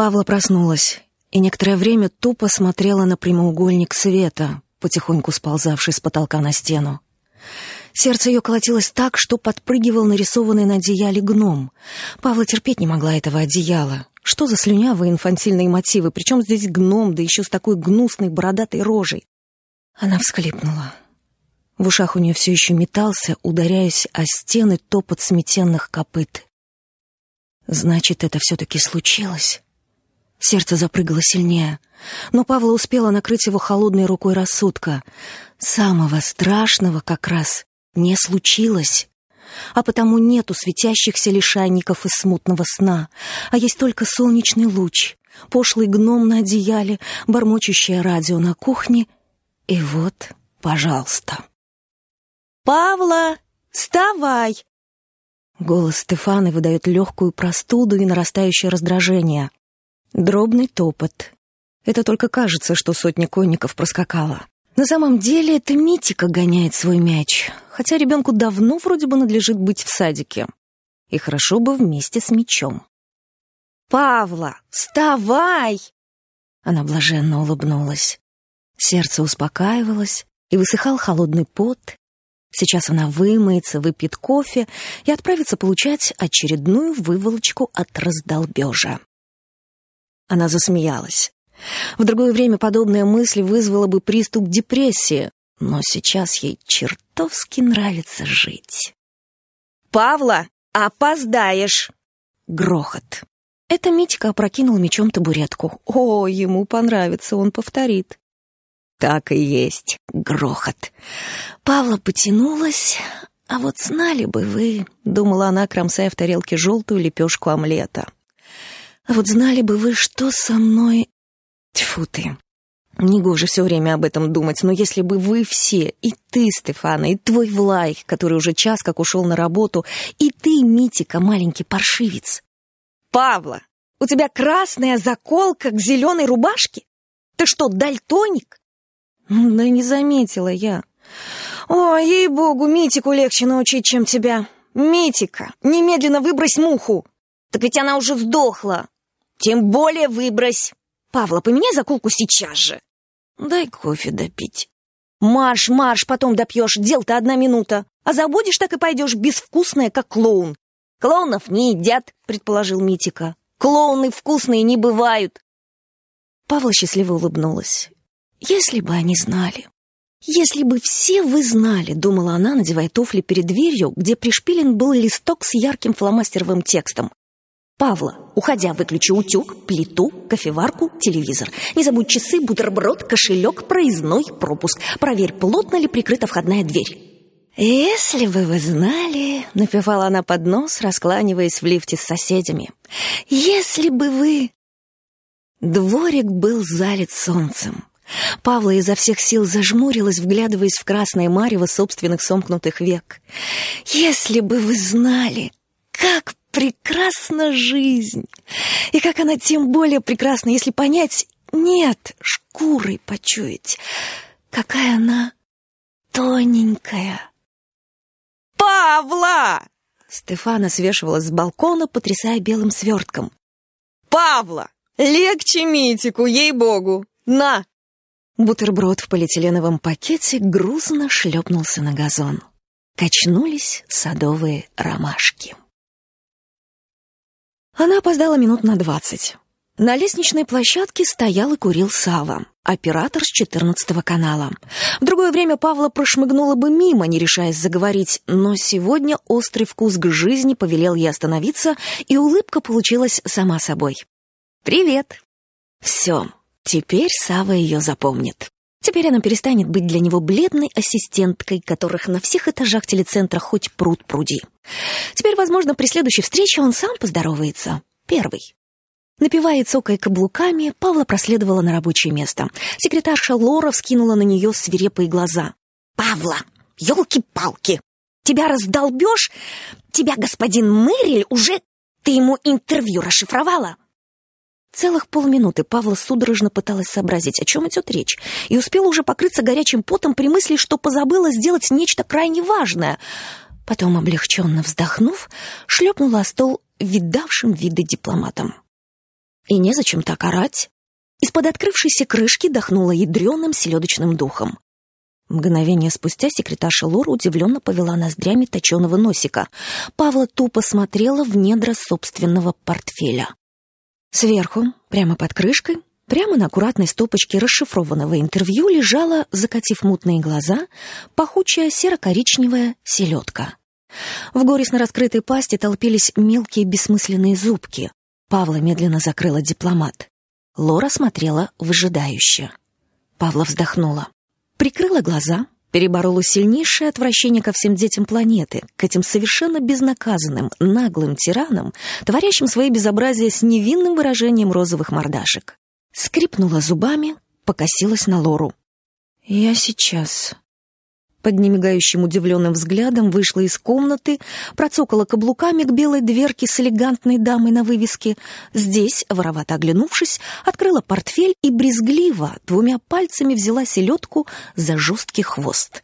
Павла проснулась и некоторое время тупо смотрела на прямоугольник света, потихоньку сползавший с потолка на стену. Сердце ее колотилось так, что подпрыгивал нарисованный на одеяле гном. Павла терпеть не могла этого одеяла. Что за слюнявые инфантильные мотивы? Причем здесь гном, да еще с такой гнусной бородатой рожей? Она всхлипнула. В ушах у нее все еще метался, ударяясь о стены топот сметенных копыт. Значит, это все-таки случилось. Сердце запрыгало сильнее, но Павла успела накрыть его холодной рукой рассудка. Самого страшного как раз не случилось. А потому нету светящихся лишайников из смутного сна, а есть только солнечный луч, пошлый гном на одеяле, бормочущее радио на кухне. И вот, пожалуйста. «Павла, вставай!» Голос Стефаны выдает легкую простуду и нарастающее раздражение. Дробный топот. Это только кажется, что сотня конников проскакала. На самом деле это Митика гоняет свой мяч, хотя ребенку давно вроде бы надлежит быть в садике. И хорошо бы вместе с мячом. «Павла, вставай!» Она блаженно улыбнулась. Сердце успокаивалось, и высыхал холодный пот. Сейчас она вымоется, выпьет кофе и отправится получать очередную выволочку от раздолбежа. Она засмеялась. В другое время подобная мысль вызвала бы приступ депрессии, но сейчас ей чертовски нравится жить. «Павла, опоздаешь!» Грохот. Это Митика опрокинул мечом табуретку. О, ему понравится, он повторит. Так и есть. Грохот. Павла потянулась. А вот знали бы вы, думала она, кромсая в тарелке желтую лепешку омлета. Вот знали бы вы, что со мной... Тьфу ты. Негоже все время об этом думать, но если бы вы все, и ты, Стефана, и твой Влай, который уже час как ушел на работу, и ты, Митика, маленький паршивец. Павла, у тебя красная заколка к зеленой рубашке? Ты что, дальтоник? Да не заметила я. О, ей-богу, Митику легче научить, чем тебя. Митика, немедленно выбрось муху. Так ведь она уже сдохла. Тем более выбрось. Павла, поменяй заколку сейчас же. Дай кофе допить. Марш, марш, потом допьешь, дел-то одна минута. А забудешь, так и пойдешь безвкусная, как клоун. Клоунов не едят, предположил Митика. Клоуны вкусные не бывают. Павла счастливо улыбнулась. Если бы они знали. Если бы все вы знали, думала она, надевая туфли перед дверью, где пришпилен был листок с ярким фломастеровым текстом. Павла, уходя, выключи утюг, плиту, кофеварку, телевизор. Не забудь часы, бутерброд, кошелек, проездной, пропуск. Проверь, плотно ли прикрыта входная дверь. «Если бы вы знали...» — напевала она под нос, раскланиваясь в лифте с соседями. «Если бы вы...» Дворик был залит солнцем. Павла изо всех сил зажмурилась, вглядываясь в красное марево собственных сомкнутых век. «Если бы вы знали, как прекрасна жизнь! И как она тем более прекрасна, если понять, нет, шкурой почуять, какая она тоненькая. «Павла!» Стефана свешивалась с балкона, потрясая белым свертком. «Павла! Легче Митику, ей-богу! На!» Бутерброд в полиэтиленовом пакете грузно шлепнулся на газон. Качнулись садовые ромашки. Она опоздала минут на двадцать. На лестничной площадке стоял и курил Сава, оператор с четырнадцатого канала. В другое время Павла прошмыгнула бы мимо, не решаясь заговорить, но сегодня острый вкус к жизни повелел ей остановиться, и улыбка получилась сама собой. «Привет!» «Все, теперь Сава ее запомнит». Теперь она перестанет быть для него бледной ассистенткой, которых на всех этажах телецентра хоть пруд пруди. Теперь, возможно, при следующей встрече он сам поздоровается. Первый. Напивая цокая каблуками, Павла проследовала на рабочее место. Секретарша Лора вскинула на нее свирепые глаза. «Павла, елки-палки! Тебя раздолбешь? Тебя господин Мэриль уже... Ты ему интервью расшифровала?» Целых полминуты Павла судорожно пыталась сообразить, о чем идет речь, и успела уже покрыться горячим потом при мысли, что позабыла сделать нечто крайне важное. Потом, облегченно вздохнув, шлепнула о стол видавшим виды дипломатом. И незачем так орать. Из-под открывшейся крышки дохнуло ядреным селедочным духом. Мгновение спустя секретарша Лора удивленно повела ноздрями точеного носика. Павла тупо смотрела в недра собственного портфеля. Сверху, прямо под крышкой, прямо на аккуратной стопочке расшифрованного интервью лежала, закатив мутные глаза, пахучая серо-коричневая селедка. В горестно раскрытой пасти толпились мелкие бессмысленные зубки. Павла медленно закрыла дипломат. Лора смотрела выжидающе. Павла вздохнула. Прикрыла глаза, переборола сильнейшее отвращение ко всем детям планеты, к этим совершенно безнаказанным, наглым тиранам, творящим свои безобразия с невинным выражением розовых мордашек. Скрипнула зубами, покосилась на Лору. «Я сейчас», под немигающим удивленным взглядом вышла из комнаты, процокала каблуками к белой дверке с элегантной дамой на вывеске. Здесь, воровато оглянувшись, открыла портфель и брезгливо двумя пальцами взяла селедку за жесткий хвост.